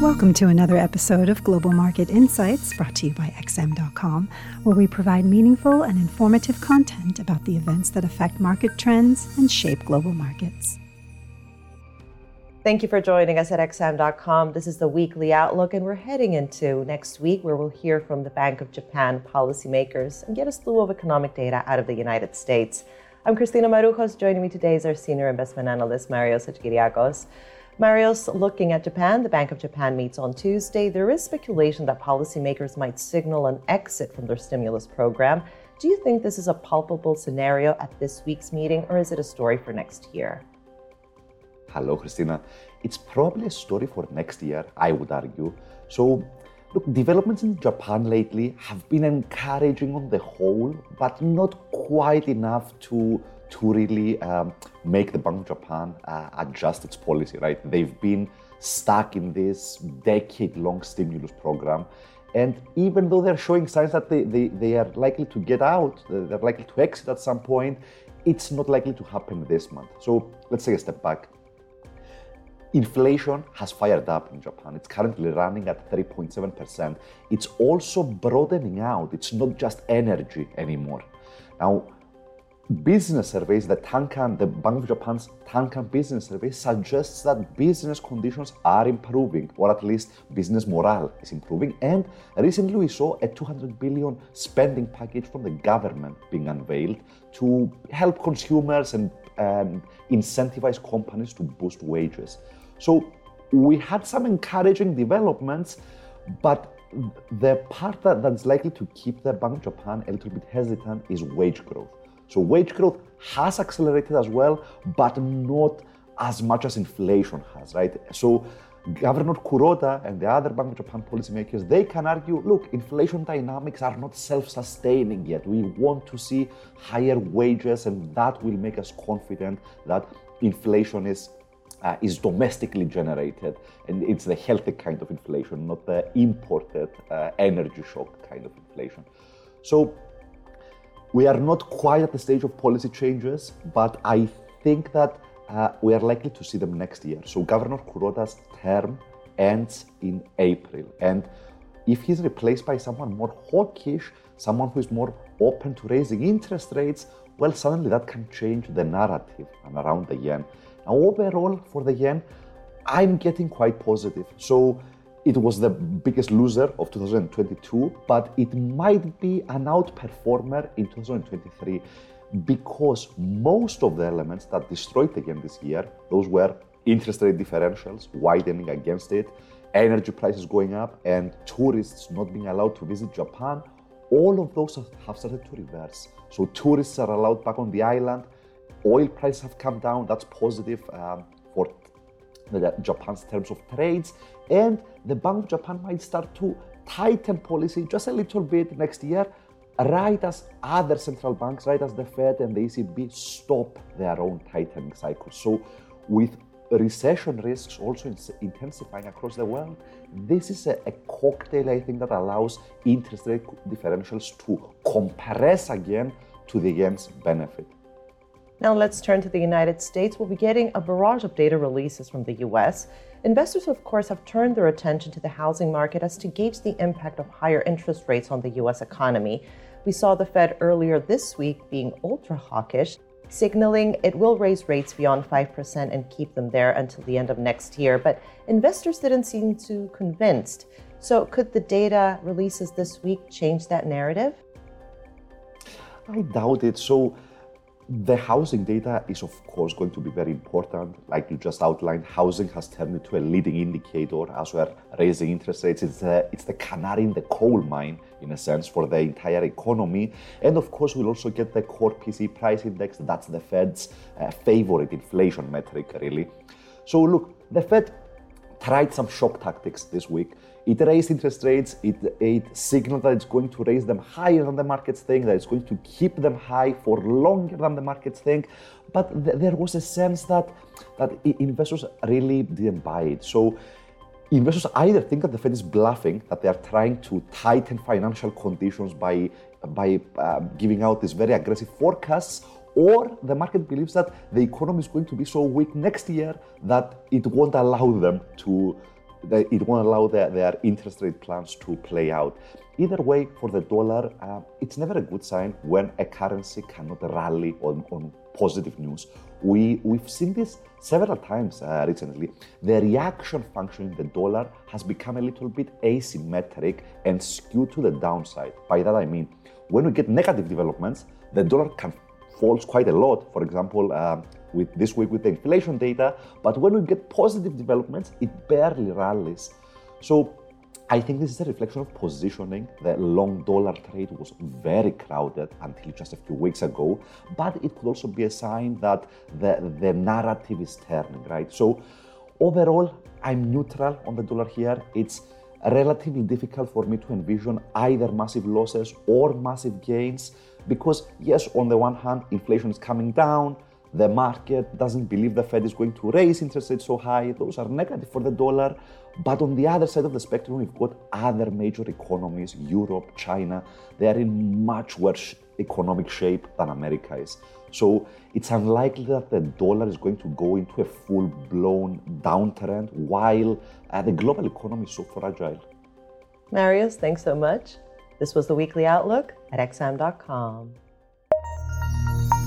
Welcome to another episode of Global Market Insights brought to you by XM.com, where we provide meaningful and informative content about the events that affect market trends and shape global markets. Thank you for joining us at XM.com. This is the weekly outlook, and we're heading into next week where we'll hear from the Bank of Japan policymakers and get a slew of economic data out of the United States. I'm Christina Marujos. Joining me today is our senior investment analyst, Mario Hadjikyriacos. Marios, looking at Japan, the Bank of Japan meets on Tuesday. There is speculation that policymakers might signal an exit from their stimulus program. Do you think this is a palpable scenario at this week's meeting, or is it a story for next year? Hello, Christina. It's probably a story for next year, I would argue. So, look, developments in Japan lately have been encouraging on the whole, but not quite enough to to really um, make the Bank of Japan uh, adjust its policy, right? They've been stuck in this decade long stimulus program. And even though they're showing signs that they, they, they are likely to get out, they're likely to exit at some point, it's not likely to happen this month. So let's take a step back. Inflation has fired up in Japan. It's currently running at 3.7%. It's also broadening out. It's not just energy anymore. Now, business surveys, the Tankan, the Bank of Japan's Tankan business survey suggests that business conditions are improving, or at least business morale is improving. And recently we saw a 200 billion spending package from the government being unveiled to help consumers and incentivize companies to boost wages. So we had some encouraging developments, but the part that, that's likely to keep the Bank of Japan a little bit hesitant is wage growth. So wage growth has accelerated as well, but not as much as inflation has, right? So Governor Kuroda and the other Bank of Japan policymakers, they can argue, look, inflation dynamics are not self-sustaining yet. We want to see higher wages, and that will make us confident that inflation is uh, is domestically generated, and it's the healthy kind of inflation, not the imported uh, energy shock kind of inflation. So we are not quite at the stage of policy changes, but I think that uh, we are likely to see them next year. So Governor Kuroda's term ends in April. And if he's replaced by someone more hawkish, someone who is more open to raising interest rates, well, suddenly that can change the narrative around the yen. Now, overall, for the yen, I'm getting quite positive. So it was the biggest loser of 2022, but it might be an outperformer in 2023 because most of the elements that destroyed the yen this year, those were interest rate differentials widening against it, energy prices going up, and tourists not being allowed to visit Japan. All of those have started to reverse. So tourists are allowed back on the island. Oil prices have come down. That's positive um, for Japan's terms of trades, and the Bank of Japan might start to tighten policy just a little bit next year, right as other central banks, right as the Fed and the ECB stop their own tightening cycle. So, with recession risks also intensifying across the world, this is a, a, cocktail, I think, that allows interest rate differentials to compress again to the yen's benefit. Now let's turn to the United States. We'll be getting a barrage of data releases from the US. Investors, of course, have turned their attention to the housing market as to gauge the impact of higher interest rates on the US economy. We saw the Fed earlier this week being ultra hawkish, signaling it will raise rates beyond 5% and keep them there until the end of next year. But investors didn't seem too convinced. So, could the data releases this week change that narrative? I doubt it. So, the housing data is, of course, going to be very important. Like you just outlined, housing has turned into a leading indicator as we're raising interest rates. It's, uh, it's the canary in the coal mine, in a sense, for the entire economy. And of course, we'll also get the core PCE price index. That's the Fed's uh, favorite inflation metric, really. So, look, the Fed tried some shock tactics this week. It raised interest rates, it, it signaled that it's going to raise them higher than the markets think, that it's going to keep them high for longer than the markets think. But th- there was a sense that, that investors really didn't buy it. So investors either think that the Fed is bluffing, that they are trying to tighten financial conditions by, by uh, giving out these very aggressive forecasts, or the market believes that the economy is going to be so weak next year that it won't allow them to they, it won't allow their, their interest rate plans to play out. Either way, for the dollar, uh, it's never a good sign when a currency cannot rally on, on positive news. We, we've seen this several times uh, recently. The reaction function in the dollar has become a little bit asymmetric and skewed to the downside. By that I mean, when we get negative developments, the dollar can falls quite a lot. For example, um, with this week with the inflation data, but when we get positive developments, it barely rallies. So I think this is a reflection of positioning. The long dollar trade was very crowded until just a few weeks ago, but it could also be a sign that the, the narrative is turning, right? So overall, I'm neutral on the dollar here. It's relatively difficult for me to envision either massive losses or massive gains because, yes, on the one hand, inflation is coming down, the market doesn't believe the Fed is going to raise interest rates so high, those are negative for the dollar. But on the other side of the spectrum, we've got other major economies, Europe, China, they are in much worse economic shape than America is. So it's unlikely that the dollar is going to go into a full blown downtrend while uh, the global economy is so fragile. Marios, thanks so much. This was the Weekly Outlook at XM.com.